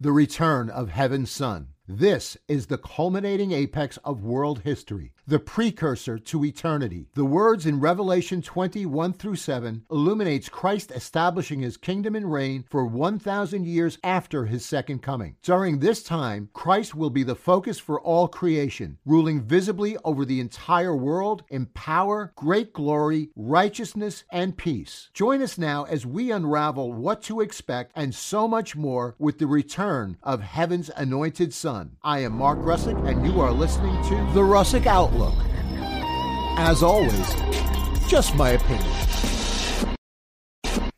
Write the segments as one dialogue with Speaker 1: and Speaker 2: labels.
Speaker 1: the return of Heaven's Son. This is the culminating apex of world history, the precursor to eternity. The words in Revelation 21 through 7 illuminates Christ establishing his kingdom and reign for 1,000 years after his second coming. During this time, Christ will be the focus for all creation, ruling visibly over the entire world in power, great glory, righteousness, and peace. Join us now as we unravel what to expect and so much more with the return of heaven's anointed Son. I am Mark Russick, and you are listening to The Russick Outlook. As always, just my opinion.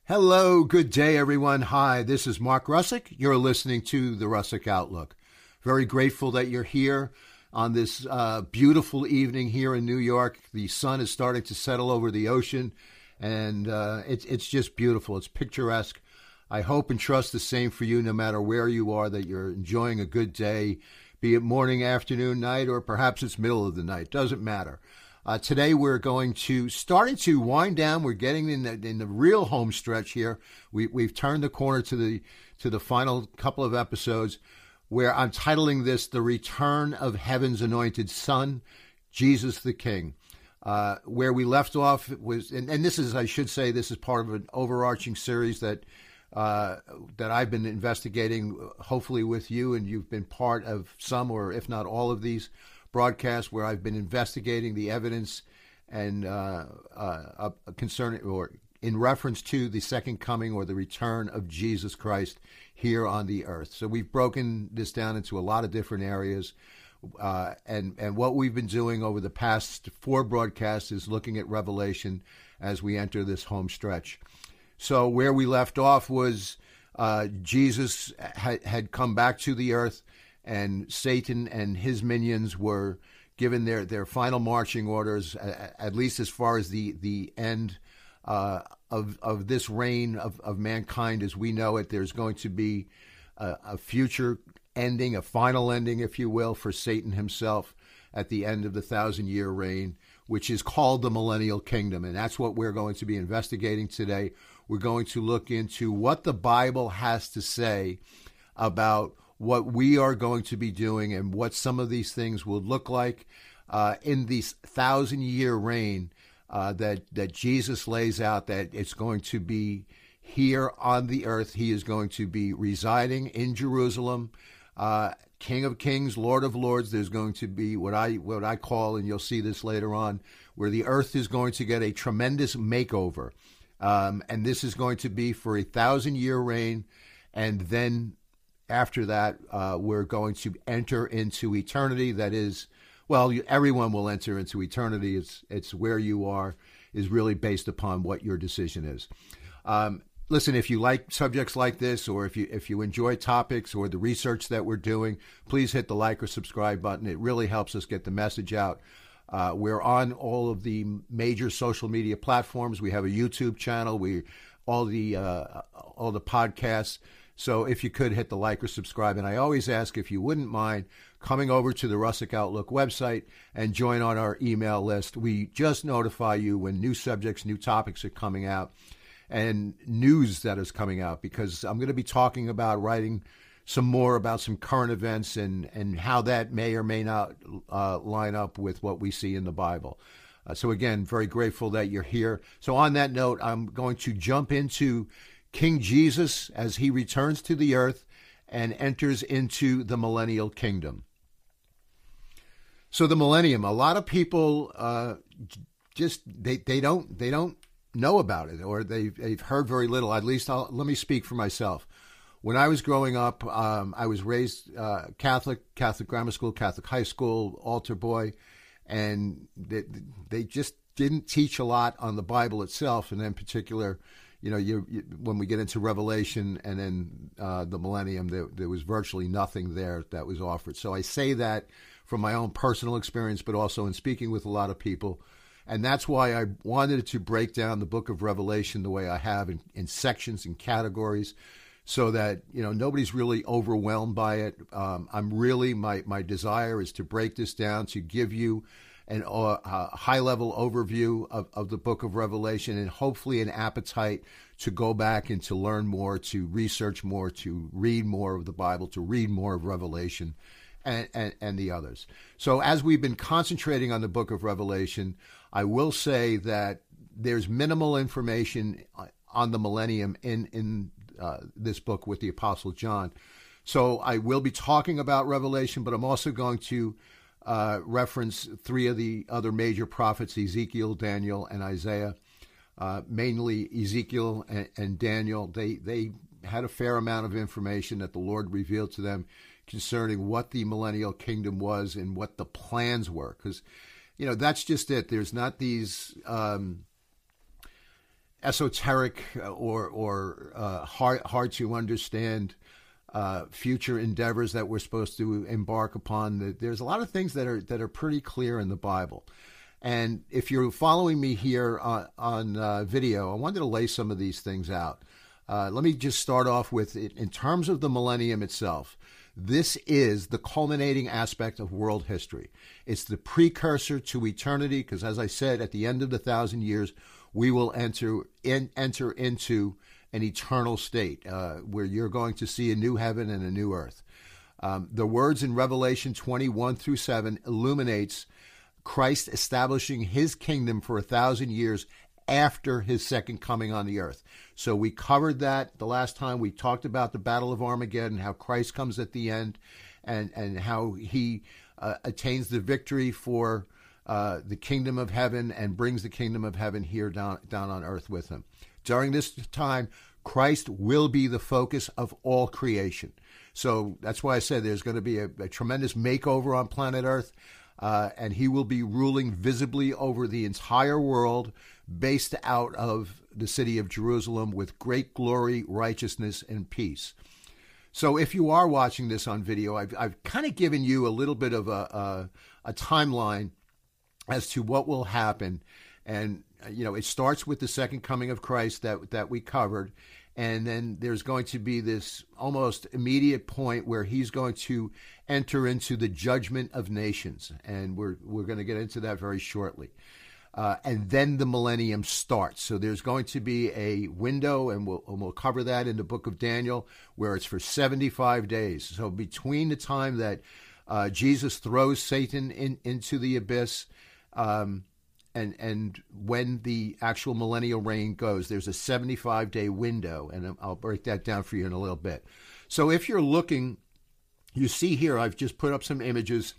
Speaker 1: Hello, good day, everyone. Hi, this is Mark Russick. You're listening to The Russick Outlook. Very grateful that you're here on this uh, beautiful evening here in New York. The sun is starting to settle over the ocean, and uh, it's it's just beautiful. It's picturesque. I hope and trust the same for you, no matter where you are, that you're enjoying a good day, be it morning, afternoon, night, or perhaps it's middle of the night. Doesn't matter. Uh, today we're going to starting to wind down. We're getting in the, in the real home stretch here. We, we've turned the corner to the to the final couple of episodes, where I'm titling this "The Return of Heaven's Anointed Son, Jesus the King." Uh, where we left off was, and, and, this is, I should say, this is part of an overarching series that uh, that I've been investigating, hopefully with you, and you've been part of some or if not all of these broadcasts where I've been investigating the evidence and uh, uh, concerning or in reference to the second coming or the return of Jesus Christ here on the earth. So we've broken this down into a lot of different areas. Uh, and and what we've been doing over the past four broadcasts is looking at Revelation as we enter this home stretch. So where we left off was uh, Jesus had, had come back to the earth, and Satan and his minions were given their, their final marching orders, at least as far as the the end uh, of of this reign of, of mankind as we know it. There's going to be a, a future ending, a final ending, if you will, for Satan himself at the end of the thousand year reign, which is called the millennial kingdom. And that's what we're going to be investigating today. We're going to look into what the Bible has to say about what we are going to be doing and what some of these things will look like uh, in this thousand year reign uh, that, that Jesus lays out, that it's going to be here on the earth. He is going to be residing in Jerusalem. Uh, King of Kings, Lord of Lords. There's going to be what I what I call, and you'll see this later on, where the earth is going to get a tremendous makeover. Um, and this is going to be for a thousand year reign. And then after that, uh, we're going to enter into eternity. That is, well, you, everyone will enter into eternity. It's, it's where you are, is really based upon what your decision is. Um, listen, if you like subjects like this, or if you if you enjoy topics or the research that we're doing, please hit the like or subscribe button. It really helps us get the message out. Uh, we're on all of the major social media platforms. We have a YouTube channel. We all the uh, all the podcasts. So if you could hit the like or subscribe, and I always ask if you wouldn't mind coming over to the Russick Outlook website and join on our email list. We just notify you when new subjects, new topics are coming out, and news that is coming out. Because I'm going to be talking about writing some more about some current events and, and how that may or may not uh, line up with what we see in the Bible. Uh, so, again, very grateful that you're here. So, on that note, I'm going to jump into King Jesus as he returns to the earth and enters into the millennial kingdom. So, the millennium, a lot of people uh, just they, they don't they don't know about it or they've, they've heard very little. At least I'll, let me speak for myself when I was growing up, um, I was raised uh, Catholic, Catholic grammar school, Catholic high school, altar boy, and they, they just didn't teach a lot on the Bible itself, and in particular, you know, you, you, when we get into Revelation and then uh, the Millennium, there, there was virtually nothing there that was offered. So I say that from my own personal experience, but also in speaking with a lot of people. And that's why I wanted to break down the book of Revelation the way I have in, in sections and categories so that you know nobody's really overwhelmed by it. Um, I'm really my my desire is to break this down to give you an uh, high level overview of, of the book of Revelation and hopefully an appetite to go back and to learn more, to research more, to read more of the Bible, to read more of Revelation and, and, and the others. So, as we've been concentrating on the book of Revelation, I will say that there's minimal information on the millennium in, in uh, this book with the Apostle John. So, I will be talking about Revelation, but I'm also going to uh, reference three of the other major prophets Ezekiel, Daniel, and Isaiah. Uh, mainly Ezekiel and, and, Daniel. They, they had a fair amount of information that the Lord revealed to them concerning what the millennial kingdom was and what the plans were. Because, you know, that's just it. There's not these. Um, esoteric or or uh, hard hard to understand uh, future endeavors that we're supposed to embark upon. There's a lot of things that are that are pretty clear in the Bible. And if you're following me here on, on uh, video, I wanted to lay some of these things out. Uh, let me just start off with in terms of the millennium itself. This is the culminating aspect of world history. It's the precursor to eternity, because as I said, at the end of the thousand years, we will enter in, enter into an eternal state uh, where you're going to see a new heaven and a new earth. Um, the words in Revelation 21 through 7 illuminates Christ establishing his kingdom for a thousand years after his second coming on the earth. So we covered that the last time we talked about the Battle of Armageddon, how Christ comes at the end, and and how he uh, attains the victory for uh, the kingdom of heaven and brings the kingdom of heaven here down down on earth with him. During this time, Christ will be the focus of all creation. So that's why I said there's going to be a, a tremendous makeover on planet Earth, uh, and he will be ruling visibly over the entire world, based out of the city of Jerusalem with great glory, righteousness, and peace. So if you are watching this on video, I've, I've kind of given you a little bit of a, a, a timeline as to what will happen. And uh, you know, it starts with the second coming of Christ that that we covered, and then there's going to be this almost immediate point where he's going to enter into the judgment of nations, and we're we're going to get into that very shortly. Uh, and then the millennium starts. So there's going to be a window, and we'll, and we'll cover that in the book of Daniel, where it's for 75 days. So between the time that uh, Jesus throws Satan in, into the abyss um, and and when the actual millennial reign goes, there's a 75 day window, and I'll break that down for you in a little bit. So if you're looking, you see here, I've just put up some images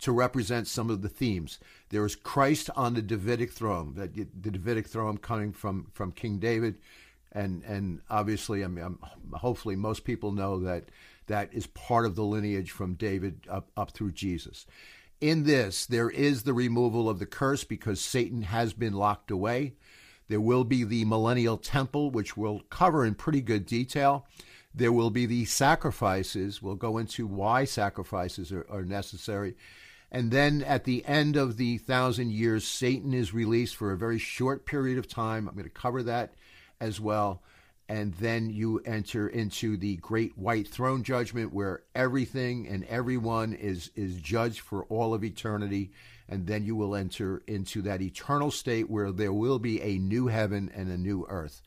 Speaker 1: to represent some of the themes. There is Christ on the Davidic throne, the, the Davidic throne coming from from King David, and and obviously, I mean, I'm, hopefully, most people know that that is part of the lineage from David up up through Jesus in this, there is the removal of the curse because Satan has been locked away. There will be the millennial temple, which we'll cover in pretty good detail. There will be the sacrifices. We'll go into why sacrifices are, are necessary. And then at the end of the thousand years, Satan is released for a very short period of time. I'm going to cover that as well. And then you enter into the great white throne judgment where everything and everyone is is judged for all of eternity. And then you will enter into that eternal state where there will be a new heaven and a new earth.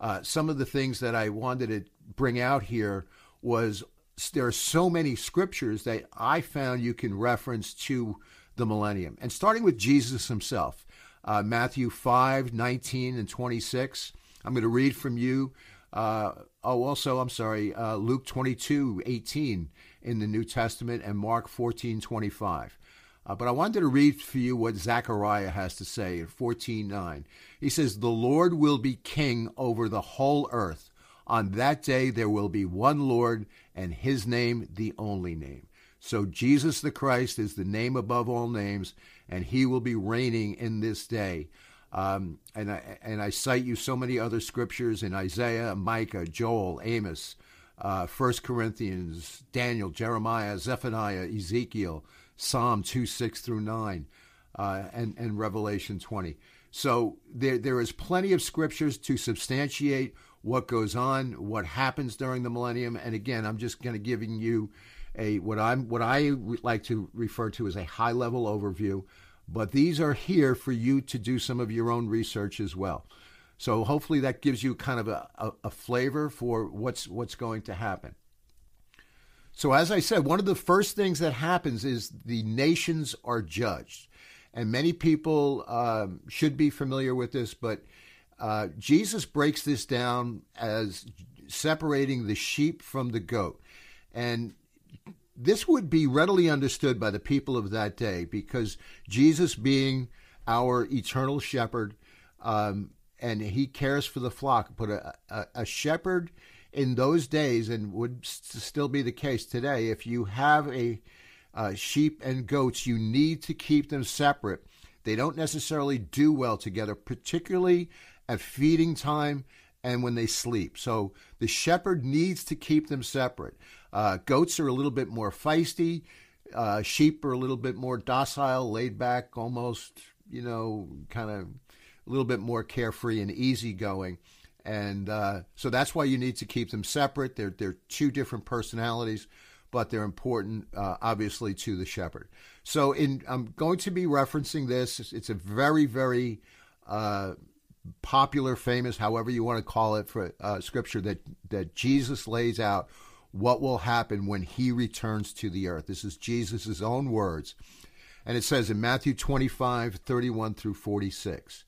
Speaker 1: Uh, some of the things that i wanted to bring out here was there are so many scriptures that i found you can reference to the millennium and starting with jesus himself uh, matthew 5 19 and 26 I'm going to read from you. Uh, oh, also, I'm sorry, uh, Luke 22, 18 in the New Testament and Mark 14, 25. Uh, but I wanted to read for you what Zechariah has to say in 14, 9. He says, The Lord will be king over the whole earth. On that day there will be one Lord, and his name the only name. So Jesus the Christ is the name above all names, and he will be reigning in this day. Um, and I and I cite you so many other scriptures in Isaiah, Micah, Joel, Amos, uh, First Corinthians, Daniel, Jeremiah, Zephaniah, Ezekiel, Psalm two six through nine, uh, and and Revelation twenty. So there there is plenty of scriptures to substantiate what goes on, what happens during the millennium. And again, I'm just going to giving you a what I'm what I like to refer to as a high level overview but these are here for you to do some of your own research as well. So hopefully that gives you kind of a, a, a flavor for what's what's going to happen. So as I said, one of the first things that happens is the nations are judged, and many people um, should be familiar with this, but uh, Jesus breaks this down as separating the sheep from the goat, and this would be readily understood by the people of that day because Jesus, being our eternal shepherd, um, and he cares for the flock. But a, a, a shepherd in those days, and would still be the case today, if you have a uh, sheep and goats, you need to keep them separate. They don't necessarily do well together, particularly at feeding time and when they sleep. So the shepherd needs to keep them separate. Uh, goats are a little bit more feisty. Uh, sheep are a little bit more docile, laid back, almost, you know, kind of a little bit more carefree and easygoing. And uh, so that's why you need to keep them separate. They're, they're two different personalities, but they're important, uh, obviously, to the shepherd. So in, I'm going to be referencing this. It's a very, very uh, popular, famous, however you want to call it, for uh, scripture that, that Jesus lays out what will happen when he returns to the earth. This is Jesus' own words. And it says in Matthew 25, 31 through 46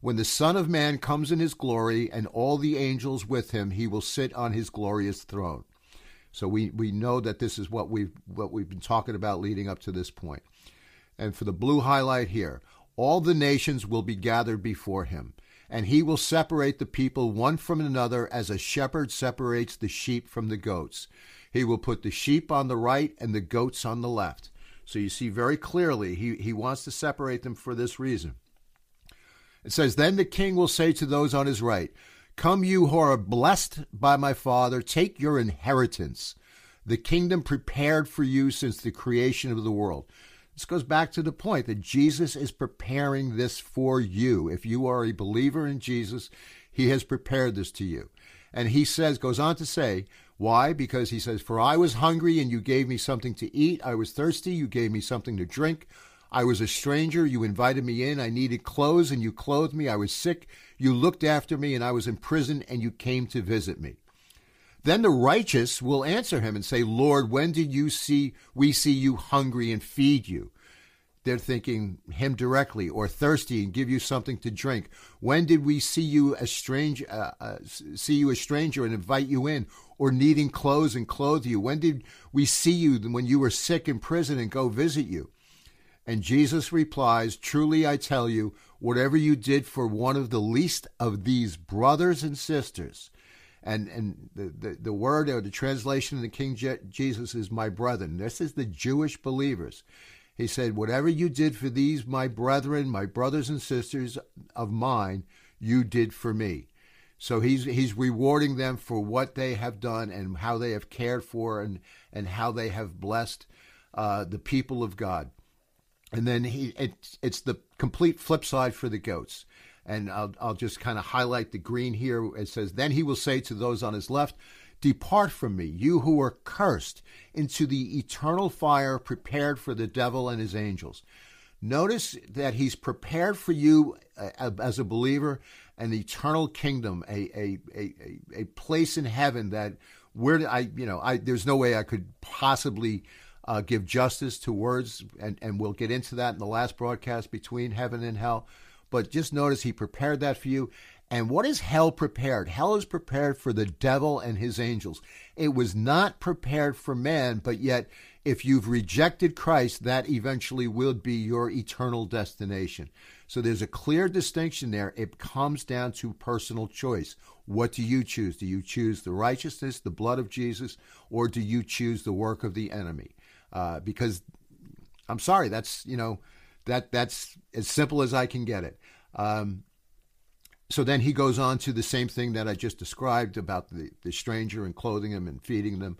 Speaker 1: When the Son of Man comes in his glory and all the angels with him, he will sit on his glorious throne. So we, we know that this is what we've, what we've been talking about leading up to this point. And for the blue highlight here, all the nations will be gathered before him and he will separate the people one from another as a shepherd separates the sheep from the goats. He will put the sheep on the right and the goats on the left. So you see very clearly he, he wants to separate them for this reason. It says, Then the king will say to those on his right, Come, you who are blessed by my Father, take your inheritance, the kingdom prepared for you since the creation of the world. This goes back to the point that Jesus is preparing this for you. If you are a believer in Jesus, he has prepared this to you. And he says, goes on to say, why? Because he says, For I was hungry and you gave me something to eat. I was thirsty, you gave me something to drink. I was a stranger, you invited me in. I needed clothes and you clothed me. I was sick, you looked after me. And I was in prison and you came to visit me. Then the righteous will answer him and say, Lord, when did you see we see you hungry and feed you? They're thinking him directly, or thirsty and give you something to drink. When did we see you a strange, uh, uh, see you a stranger and invite you in, or needing clothes and clothe you? When did we see you when you were sick in prison and go visit you? And Jesus replies, Truly I tell you, whatever you did for one of the least of these brothers and sisters, and and the, the, the word or the translation in the King Je- Jesus is my brethren. This is the Jewish believers. He said, Whatever you did for these, my brethren, my brothers and sisters of mine, you did for me. So he's he's rewarding them for what they have done and how they have cared for and and how they have blessed uh, the people of God. And then he it's it's the complete flip side for the goats and I'll, I'll just kind of highlight the green here. It says, Then he will say to those on his left, Depart from me, you who are cursed, into the eternal fire prepared for the devil and his angels. Notice that he's prepared for you uh, as a believer an eternal kingdom, a, a, a, a place in heaven that where I, you know, I, there's no way I could possibly uh, give justice to words, and, and we'll get into that in the last broadcast between heaven and hell. But just notice he prepared that for you. And what is hell prepared? Hell is prepared for the devil and his angels. It was not prepared for man, but yet, if you've rejected Christ, that eventually will be your eternal destination. So there's a clear distinction there. It comes down to personal choice. What do you choose? Do you choose the righteousness, the blood of Jesus, or do you choose the work of the enemy? Uh, because I'm sorry, that's, you know, that that's as simple as I can get it. Um, so then he goes on to the same thing that I just described about the, the stranger and clothing them and feeding them.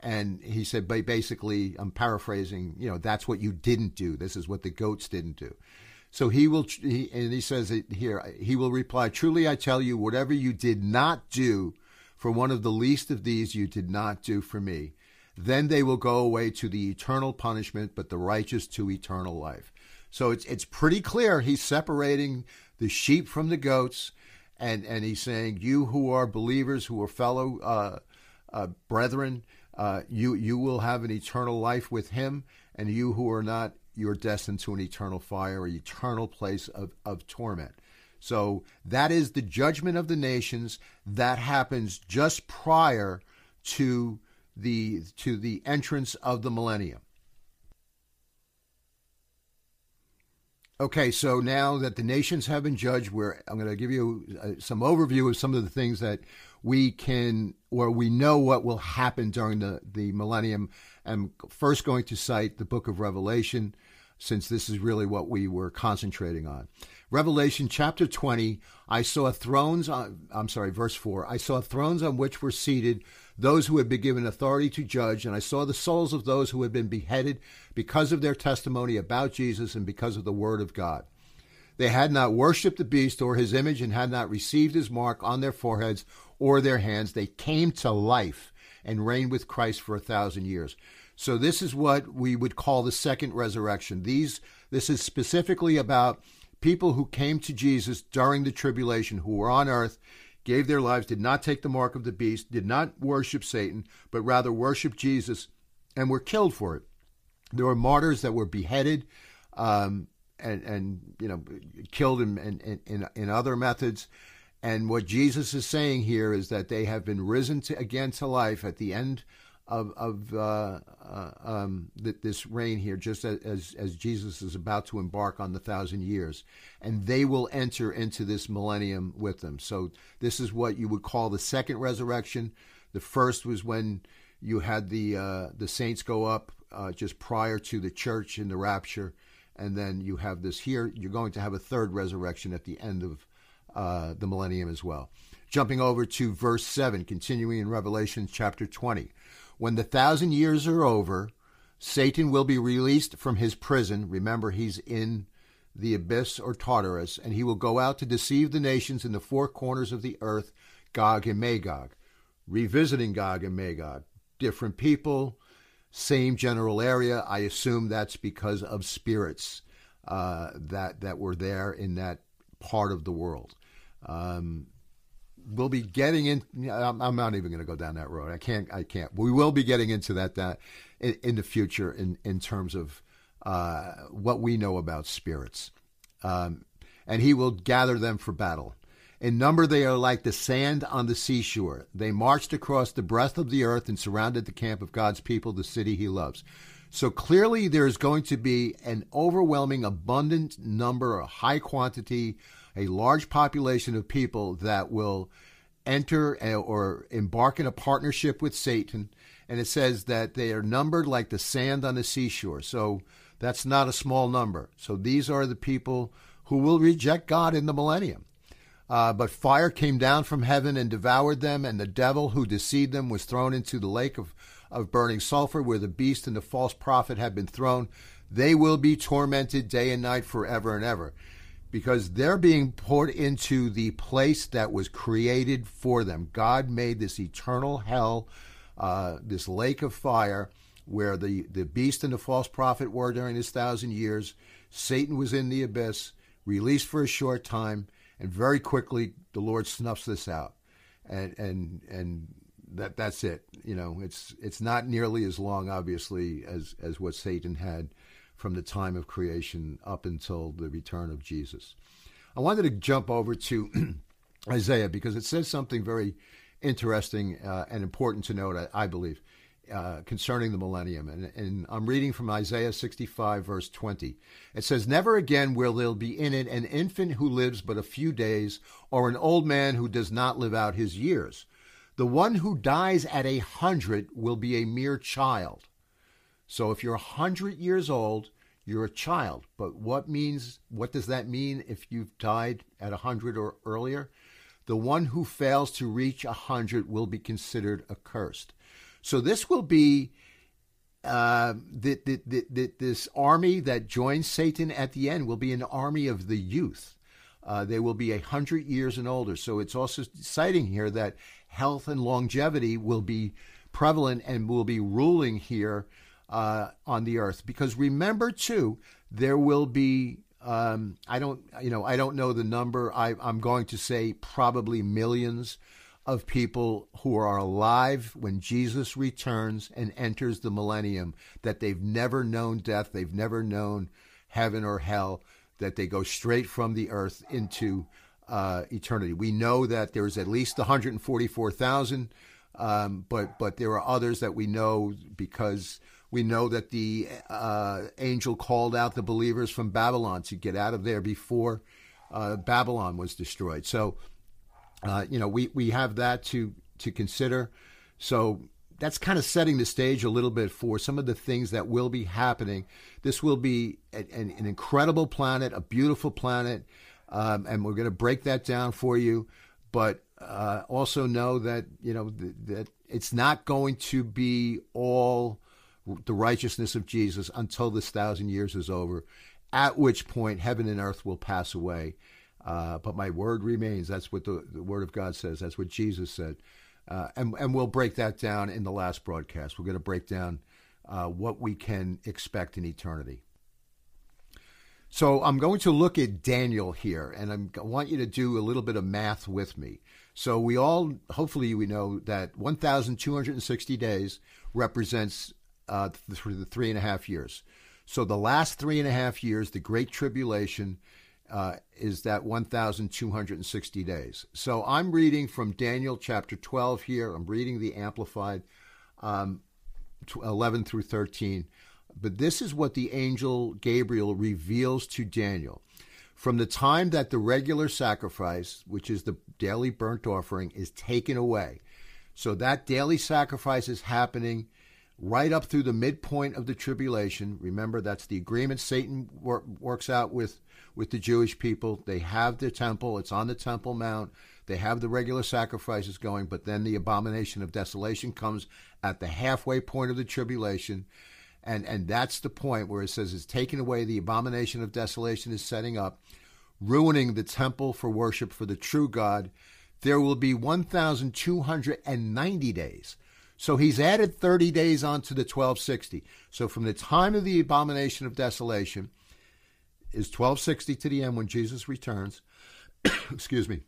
Speaker 1: And he said, basically, I'm paraphrasing, you know, that's what you didn't do. This is what the goats didn't do. So he will, he, and he says it here, he will reply, Truly I tell you, whatever you did not do for one of the least of these, you did not do for me. Then they will go away to the eternal punishment, but the righteous to eternal life. So it's it's pretty clear he's separating the sheep from the goats, and and he's saying, "You who are believers, who are fellow uh, uh, brethren, uh, you you will have an eternal life with him, and you who are not, you're destined to an eternal fire, an eternal place of, of torment." So that is the judgment of the nations that happens just prior to the to the entrance of the millennium. Okay, so now that the nations have been judged, where I'm going to give you uh, some overview of some of the things that we can, or we know what will happen during the, the millennium. I'm first going to cite the book of Revelation, since this is really what we were concentrating on. Revelation chapter 20, I saw thrones on, I'm sorry, verse 4. I saw thrones on which were seated those who had been given authority to judge, and I saw the souls of those who had been beheaded because of their testimony about Jesus and because of the word of God. They had not worshipped the beast or his image and had not received his mark on their foreheads or their hands. They came to life and reigned with Christ for a thousand years. So this is what we would call the second resurrection. These this is specifically about people who came to Jesus during the tribulation, who were on earth, gave their lives, did not take the mark of the beast, did not worship Satan, but rather worshiped Jesus and were killed for it. There were martyrs that were beheaded um, and, and, you know, killed in, in, in, in other methods. And what Jesus is saying here is that they have been risen to, again to life at the end of of uh, uh, um, this reign here, just as as Jesus is about to embark on the thousand years, and they will enter into this millennium with them. So this is what you would call the second resurrection. The first was when you had the uh, the saints go up uh, just prior to the church in the rapture, and then you have this here. You're going to have a third resurrection at the end of uh, the millennium as well. Jumping over to verse 7, continuing in Revelation chapter 20. When the thousand years are over, Satan will be released from his prison. Remember, he's in the abyss or Tartarus, and he will go out to deceive the nations in the four corners of the earth, Gog and Magog. Revisiting Gog and Magog. Different people, same general area. I assume that's because of spirits uh, that that were there in that part of the world. Um, we'll be getting in. I'm not even going to go down that road. I can't. I can't. We will be getting into that that in, in the future in in terms of uh, what we know about spirits. Um, and he will gather them for battle. In number, they are like the sand on the seashore. They marched across the breadth of the earth and surrounded the camp of God's people, the city he loves. So clearly, there is going to be an overwhelming, abundant number, a high quantity a large population of people that will enter or embark in a partnership with Satan. And it says that they are numbered like the sand on the seashore. So that's not a small number. So these are the people who will reject God in the millennium. Uh, but fire came down from heaven and devoured them, and the devil who deceived them was thrown into the lake of, of burning sulfur, where the beast and the false prophet have been thrown. They will be tormented day and night forever and ever because they're being poured into the place that was created for them. God made this eternal hell, uh, this lake of fire, where the, the beast and the false prophet were during this thousand years. Satan was in the abyss, released for a short time, and very quickly the Lord snuffs this out. And and and that that's it. You know, it's it's not nearly as long, obviously, as as what Satan had from the time of creation up until the return of Jesus. I wanted to jump over to Isaiah because it says something very interesting uh, and important to note, I, I believe, uh, concerning the millennium. And, and, I'm reading from Isaiah 65, verse 20. It says, Never again will there be in it an infant who lives but a few days, or an old man who does not live out his years. The one who dies at a hundred will be a mere child. So if you're 100 years old, you're a child. But what means what does that mean if you've died at 100 or earlier? The one who fails to reach 100 will be considered accursed. So this will be uh, the, the, the, the, this army that joins Satan at the end will be an army of the youth. Uh, they will be a hundred years and older. So it's also citing here that health and longevity will be prevalent and will be ruling here uh, on the earth. Because remember, too, there will be. Um, I don't, you know, I don't know the number. I, I'm going to say probably millions of people who are alive when Jesus returns and enters the millennium, that they've never known death, they've never known heaven or hell, that they go straight from the earth into uh, eternity. We know that there's at least 144,000, um, but but there are others that we know because we know that the uh, angel called out the believers from Babylon to get out of there before uh, Babylon was destroyed. So uh, you know, we, we have that to, to consider. So that's kind of setting the stage a little bit for some of the things that will be happening. This will be an, an incredible planet, a beautiful planet, um, and we're going to break that down for you. But uh, also know that you know th- that it's not going to be all the righteousness of Jesus until this thousand years is over, at which point heaven and earth will pass away uh, but my word remains. That's what the, the, word of God says. That's what Jesus said. Uh, and, and we'll break that down in the last broadcast. We're going to break down uh, what we can expect in eternity. So I'm going to look at Daniel here, and I'm, I want you to do a little bit of math with me. So we all, hopefully, we know that 1,260 days represents uh, the three and a half years. So the last three and a half years, the Great Tribulation, uh, is that 1,260 days. So I'm reading from Daniel chapter 12 here. I'm reading the Amplified um, 11 through 13. But this is what the angel Gabriel reveals to Daniel. From the time that the regular sacrifice, which is the daily burnt offering, is taken away. So that daily sacrifice is happening right up through the midpoint of the tribulation. Remember, that's the agreement Satan wor- works out with with the Jewish people. They have the temple, it's on the Temple Mount. They have the regular sacrifices going, but then the abomination of desolation comes at the halfway point of the tribulation. And, and that's the point where it says it's taken away, the abomination of desolation is setting up, ruining the temple for worship for the true God. There will be 1,290 days. So he's added 30 days onto the 1260. So from the time of the abomination of desolation is 1260 to the end when Jesus returns. Excuse me.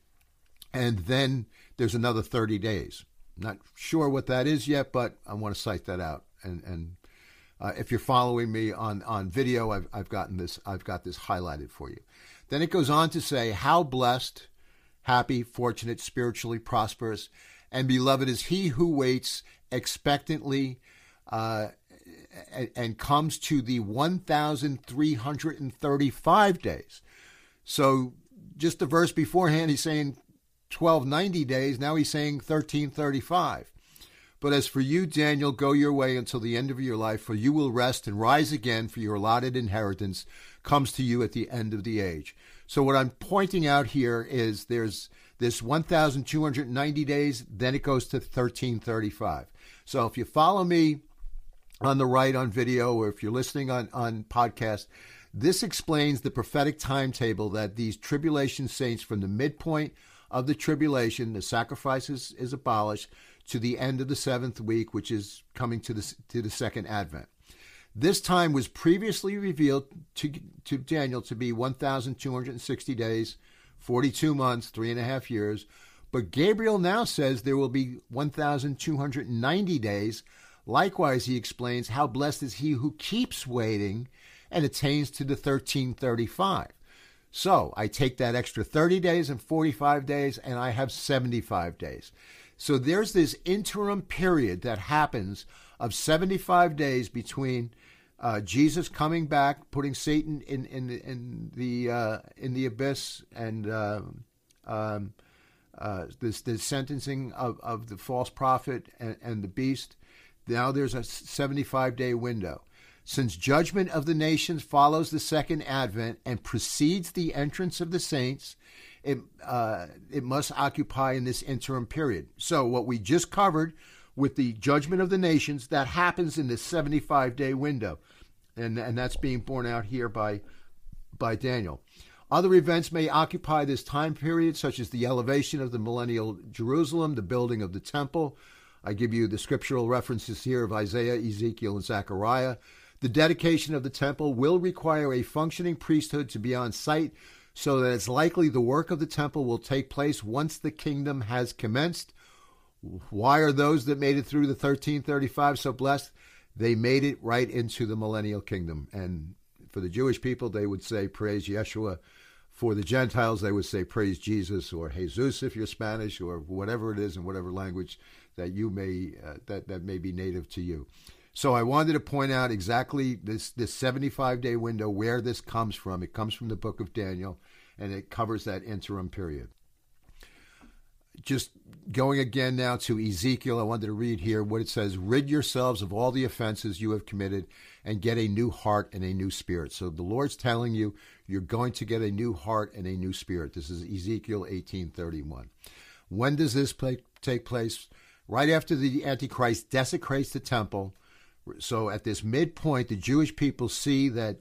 Speaker 1: And then there's another 30 days. Not sure what that is yet, but I want to cite that out. And and uh, if you're following me on on video, I've I've gotten this I've got this highlighted for you. Then it goes on to say how blessed, happy, fortunate, spiritually prosperous, and beloved is he who waits expectantly uh, and, comes to the 1,335 days. So just the verse beforehand, he's saying 1290 days. Now he's saying 1335. But as for you, Daniel, go your way until the end of your life, for you will rest and rise again, for your allotted inheritance comes to you at the end of the age. So what I'm pointing out here is there's this 1,290 days, then it goes to 1335. So if you follow me on the right on video or if you're listening on, on podcast, this explains the prophetic timetable that these tribulation saints from the midpoint of the tribulation, the sacrifices is abolished, to the end of the seventh week, which is coming to the, to the second advent. This time was previously revealed to, to Daniel to be 1,260 days, 42 months, three and a half years. But Gabriel now says there will be 1,290 days, Likewise, he explains how blessed is he who keeps waiting and attains to the 1335. So I take that extra 30 days and 45 days, and I have 75 days. So there's this interim period that happens of 75 days between uh, Jesus coming back, putting Satan in in the in the, uh, in the abyss, and uh, um, uh, this the sentencing of, of the false prophet and, and the beast, now there's a 75 day window. Since judgment of the nations follows the second advent and precedes the entrance of the saints, it, uh, it must occupy in this interim period. So, what we just covered with the judgment of the nations, that happens in this 75 day window. And, and that's being borne out here by, by Daniel. Other events may occupy this time period, such as the elevation of the millennial Jerusalem, the building of the temple, I give you the scriptural references here of Isaiah, Ezekiel, and Zechariah. The dedication of the temple will require a functioning priesthood to be on site so that it's likely the work of the temple will take place once the kingdom has commenced. Why are those that made it through the 1335 so blessed? They made it right into the millennial kingdom. And for the Jewish people, they would say, Praise Yeshua. For the Gentiles, they would say, Praise Jesus or Jesus if you're Spanish or whatever it is in whatever language that you may uh, that that may be native to you. So I wanted to point out exactly this this 75 day window where this comes from. It comes from the book of Daniel, and it covers that interim period. Just going again now to Ezekiel, I wanted to read here what it says: "Rid yourselves of all the offenses you have committed, and get a new heart and a new spirit." So the Lord's telling you you're going to get a new heart and a new spirit. This is Ezekiel 18:31. When does this play, take place? right after the Antichrist desecrates the temple. So at this midpoint, the Jewish people see that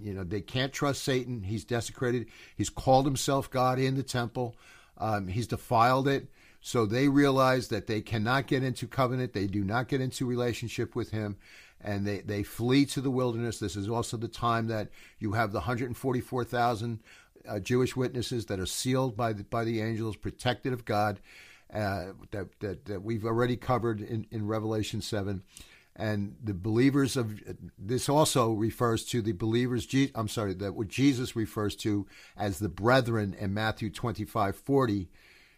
Speaker 1: you know they can't trust Satan. He's desecrated. He's called himself God in the temple. Um, he's defiled it. So they realize that they cannot get into covenant. They do not get into relationship with him. And they, they flee to the wilderness. This is also the time that you have the 144,000 uh, Jewish witnesses that are sealed by the, by the angels, protected of God uh, that, that, that we've already covered in, in Revelation 7. And the believers of this also refers to the believers, I'm sorry, that what Jesus refers to as the brethren in Matthew 25 40.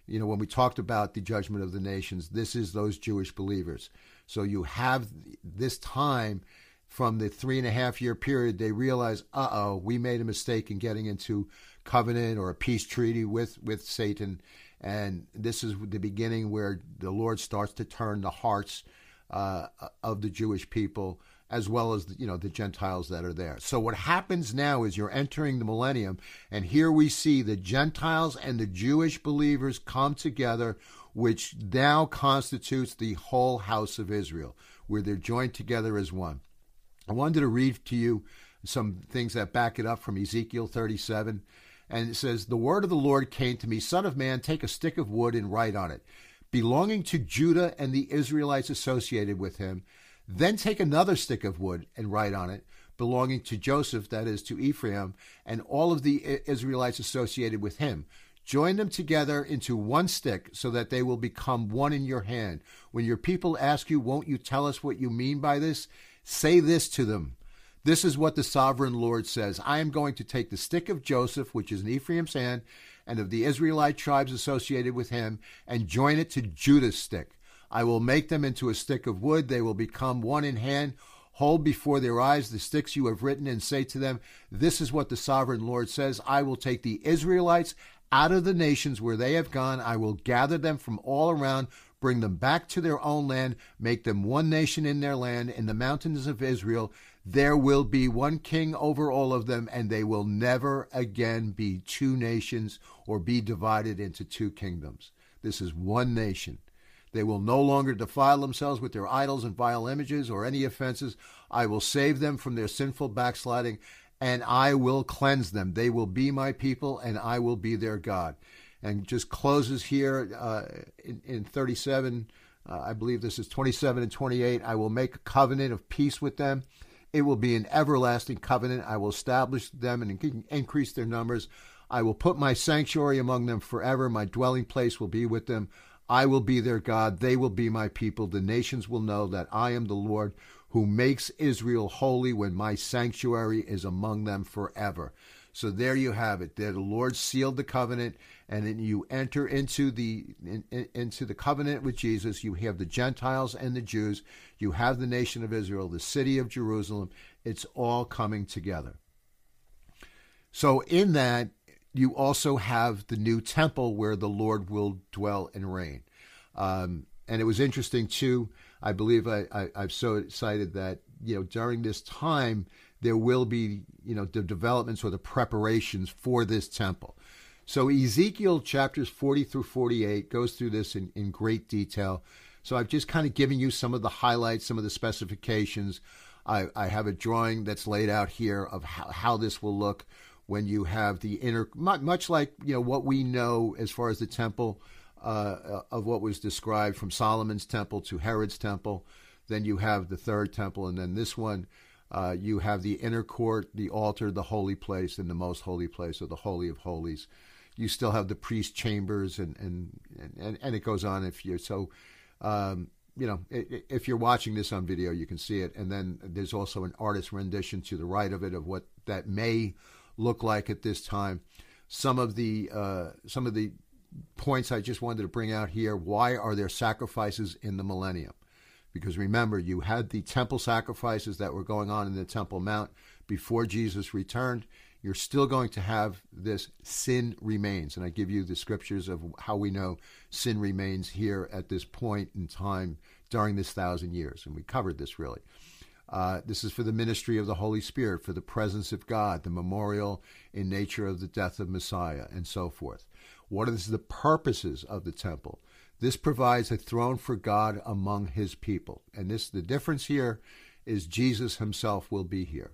Speaker 1: You know, when we talked about the judgment of the nations, this is those Jewish believers. So you have this time from the three and a half year period, they realize, uh oh, we made a mistake in getting into covenant or a peace treaty with, with Satan. And this is the beginning where the Lord starts to turn the hearts uh, of the Jewish people as well as you know the Gentiles that are there. So what happens now is you're entering the millennium, and here we see the Gentiles and the Jewish believers come together, which now constitutes the whole house of Israel, where they're joined together as one. I wanted to read to you some things that back it up from Ezekiel 37. And it says, The word of the Lord came to me, Son of man, take a stick of wood and write on it, belonging to Judah and the Israelites associated with him. Then take another stick of wood and write on it, belonging to Joseph, that is, to Ephraim, and all of the Israelites associated with him. Join them together into one stick so that they will become one in your hand. When your people ask you, Won't you tell us what you mean by this? Say this to them this is what the sovereign Lord says I am going to take the stick of Joseph, which is in Ephraim's hand, and of the Israelite tribes associated with him, and join it to Judah's stick. I will make them into a stick of wood. They will become one in hand. Hold before their eyes the sticks you have written, and say to them, This is what the sovereign Lord says I will take the Israelites out of the nations where they have gone. I will gather them from all around, bring them back to their own land, make them one nation in their land, in the mountains of Israel. There will be one king over all of them, and they will never again be two nations or be divided into two kingdoms. This is one nation. They will no longer defile themselves with their idols and vile images or any offenses. I will save them from their sinful backsliding, and I will cleanse them. They will be my people, and I will be their God. And just closes here uh, in, in 37. Uh, I believe this is 27 and 28. I will make a covenant of peace with them it will be an everlasting covenant. I will establish them and increase their numbers. I will put my sanctuary among them forever. My dwelling place will be with them. I will be their God. They will be my people. The nations will know that I am the Lord who makes Israel holy when my sanctuary is among them forever. So there you have it. There the Lord sealed the covenant, and then you enter into the in, in, into the covenant with Jesus. You have the Gentiles and the Jews. You have the nation of Israel, the city of Jerusalem. It's all coming together. So in that, you also have the new temple where the Lord will dwell and reign. Um, and it was interesting too. I believe I, I, I've so cited that you know during this time there will be, you know, the developments or the preparations for this temple. So Ezekiel chapters 40 through 48 goes through this in, in great detail. So I've just kind of given you some of the highlights, some of the specifications. I, I have a drawing that's laid out here of how, how this will look when you have the inner, much like you know what we know as far as the temple uh, of what was described from Solomon's temple to Herod's temple. Then you have the third temple, and then this one, uh, you have the inner court, the altar, the holy place, and the most holy place, or the holy of holies. You still have the priest chambers, and and and, and it goes on. If you're so, um, you know, if you're watching this on video, you can see it. And then there's also an artist rendition to the right of it of what that may look like at this time. Some of the uh, some of the points I just wanted to bring out here. Why are there sacrifices in the millennium? Because remember, you had the temple sacrifices that were going on in the Temple Mount before Jesus returned. You're still going to have this sin remains. And I give you the scriptures of how we know sin remains here at this point in time during this thousand years. And we covered this really. Uh, this is for the ministry of the Holy Spirit, for the presence of God, the memorial in nature of the death of Messiah, and so forth. What is the purposes of the temple? This provides a throne for God among his people. And this the difference here is Jesus himself will be here.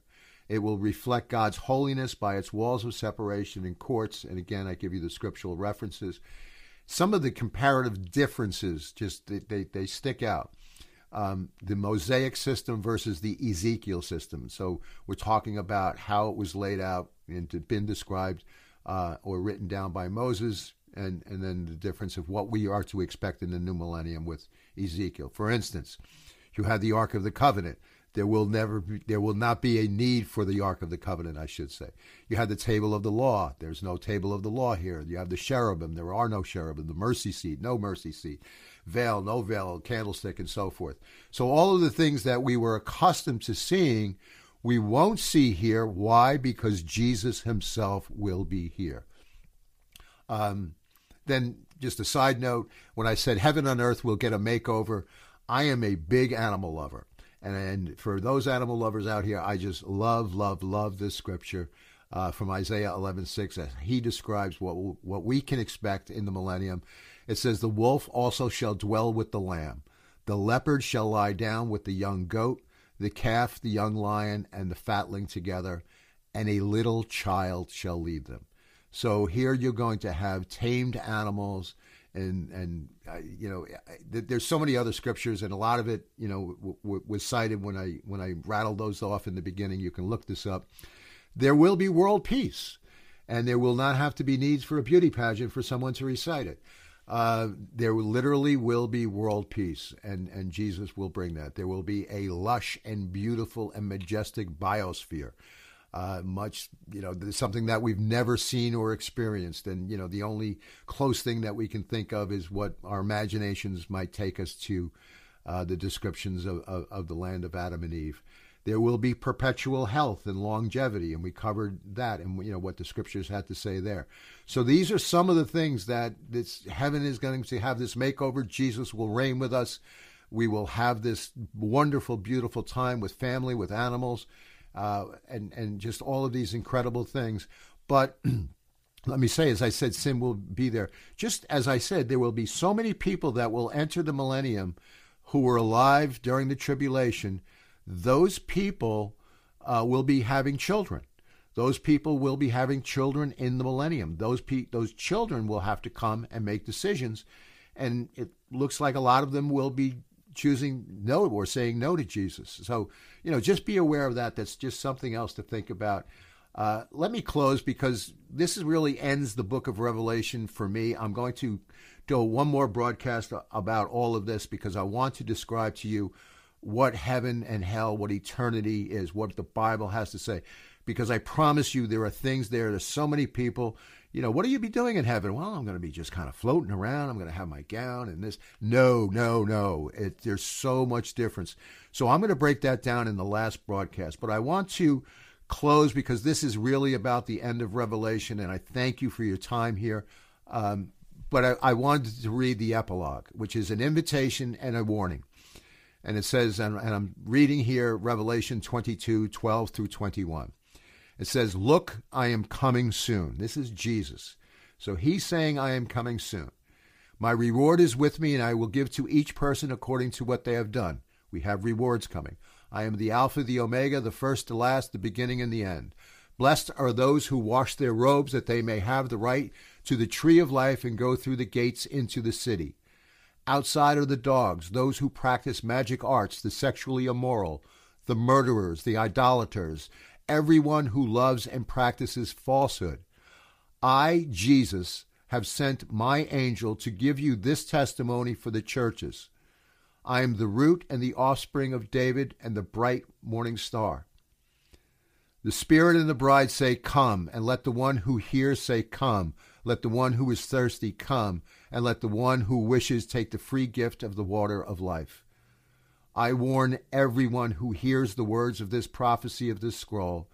Speaker 1: It will reflect God's holiness by its walls of separation and courts. And again, I give you the scriptural references. Some of the comparative differences just they, they, they stick out. Um, the Mosaic system versus the Ezekiel system. So we're talking about how it was laid out and been described uh, or written down by Moses and, and then the difference of what we are to expect in the new millennium with Ezekiel. For instance, you have the Ark of the Covenant. There will never be, there will not be a need for the Ark of the Covenant, I should say. You have the table of the law. There's no table of the law here. You have the cherubim. There are no cherubim. The mercy seat, no mercy seat. Veil, no veil, candlestick, and so forth. So all of the things that we were accustomed to seeing, we won't see here. Why? Because Jesus himself will be here. Um, then, just a side note, when I said heaven on earth will get a makeover, I am a big animal lover. And, and for those animal lovers out here, I just love, love, love this scripture uh, from Isaiah 11:6 as he describes what what we can expect in the millennium. It says, "The wolf also shall dwell with the lamb; the leopard shall lie down with the young goat, the calf, the young lion, and the fatling together, and a little child shall lead them." So here you're going to have tamed animals, and and uh, you know there's so many other scriptures, and a lot of it you know w- w- was cited when I when I rattled those off in the beginning. You can look this up. There will be world peace, and there will not have to be needs for a beauty pageant for someone to recite it. Uh, there literally will be world peace, and, and Jesus will bring that. There will be a lush and beautiful and majestic biosphere uh, much, you know, something that we've never seen or experienced. And, you know, the only close thing that we can think of is what our imaginations might take us to uh, the descriptions of, of, of, the land of Adam and Eve. There will be perpetual health and longevity, and we covered that and you know what the scriptures had to say there. So these are some of the things that this heaven is going to have this makeover. Jesus will reign with us. We will have this wonderful, beautiful time with family, with animals, uh, and and just all of these incredible things. But let me say, as I said, sin will be there. Just as I said, there will be so many people that will enter the millennium who were alive during the tribulation. Those people uh, will be having children. Those people will be having children in the millennium. Those pe- those children will have to come and make decisions, and it looks like a lot of them will be choosing no or saying no to Jesus. So, you know, just be aware of that. That's just something else to think about. Uh, let me close because this really ends the book of Revelation for me. I'm going to do one more broadcast about all of this because I want to describe to you what heaven and hell, what eternity is, what the Bible has to say. Because I promise you, there are things there. There's so many people you know, what will you be doing in heaven? Well, I'm going to be just kind of floating around. I'm going to have my gown and this. No, no, no. It, there's so much difference. So I'm going to break that down in the last broadcast. But I want to close because this is really about the end of Revelation, and I thank you for your time here. Um, but I, I, wanted to read the epilogue, which is an invitation and a warning. And it says, and, and I'm reading here Revelation 22 12 through 21. It says, Look, I am coming soon. This is Jesus. So he's saying, I am coming soon. My reward is with me, and I will give to each person according to what they have done. We have rewards coming. I am the Alpha, the Omega, the first, the last, the beginning, and the end. Blessed are those who wash their robes, that they may have the right to the tree of life and go through the gates into the city. Outside are the dogs, those who practice magic arts, the sexually immoral, the murderers, the idolaters, everyone who loves and practices falsehood. I, Jesus, have sent my angel to give you this testimony for the churches. I am the root and the offspring of David and the bright morning star. The Spirit and the bride say, Come, and let the one who hears say, Come. Let the one who is thirsty come, and let the one who wishes take the free gift of the water of life. I warn everyone who hears the words of this prophecy of this scroll.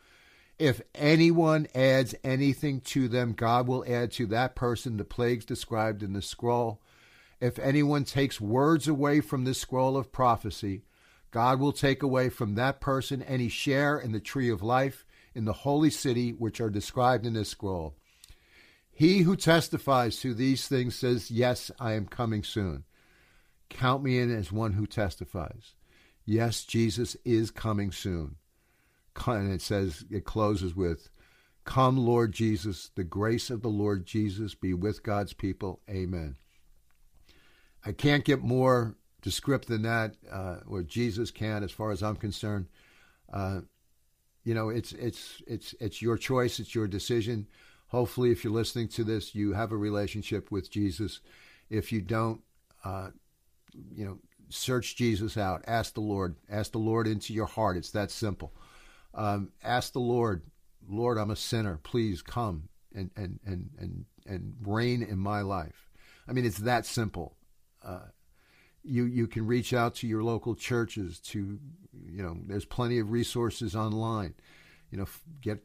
Speaker 1: If anyone adds anything to them, God will add to that person the plagues described in the scroll. If anyone takes words away from this scroll of prophecy, God will take away from that person any share in the tree of life in the holy city which are described in this scroll. He who testifies to these things says, Yes, I am coming soon. Count me in as one who testifies. Yes, Jesus is coming soon. And it says, it closes with, Come, Lord Jesus, the grace of the Lord Jesus be with God's people. Amen. I can't get more descriptive than that, uh, or Jesus can, as far as I'm concerned. Uh, you know, it's it's it's it's your choice, it's your decision. Hopefully, if you're listening to this, you have a relationship with Jesus. If you don't, uh, you know, search Jesus out. Ask the Lord. Ask the Lord into your heart. It's that simple. Um, ask the Lord, Lord, I'm a sinner. Please come and and and and and reign in my life. I mean, it's that simple. Uh, you you can reach out to your local churches. To you know, there's plenty of resources online. You know, get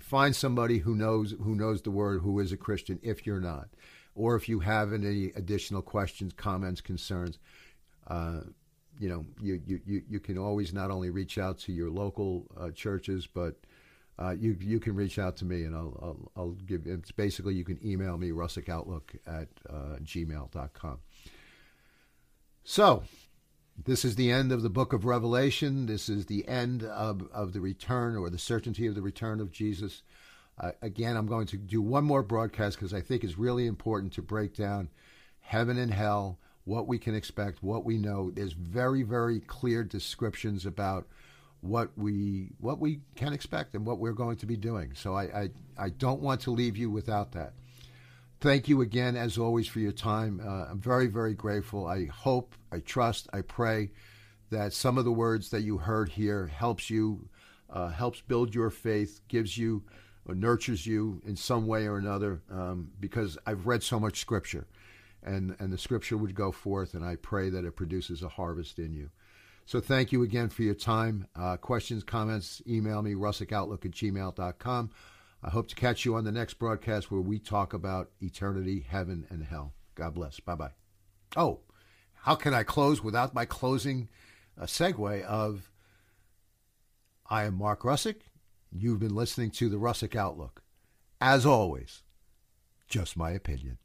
Speaker 1: find somebody who knows who knows the word who is a Christian if you're not, or if you have any additional questions, comments, concerns. Uh, you know, you, you, you you can always not only reach out to your local uh, churches, but uh, you you can reach out to me, and I'll I'll, I'll give. It's basically you can email me russickoutlook at uh, gmail.com. So, this is the end of the book of Revelation. This is the end of, of the return or the certainty of the return of Jesus. Uh, again, I'm going to do one more broadcast because I think it's really important to break down heaven and hell, what we can expect, what we know. There's very, very clear descriptions about what we what we can expect and what we're going to be doing. So I, I, I don't want to leave you without that. Thank you again, as always, for your time. Uh, I'm very, very grateful. I hope, I trust, I pray that some of the words that you heard here helps you, uh, helps build your faith, gives you, nurtures you in some way or another. Um, because I've read so much Scripture, and and the Scripture would go forth, and I pray that it produces a harvest in you. So thank you again for your time. Uh, questions, comments, email me, russickoutlook at gmail.com. I hope to catch you on the next broadcast where we talk about eternity, heaven, and hell. God bless. Bye bye. Oh, how can I close without my closing a segue of I am Mark Russick. You've been listening to the Russick Outlook. As always, just my opinion.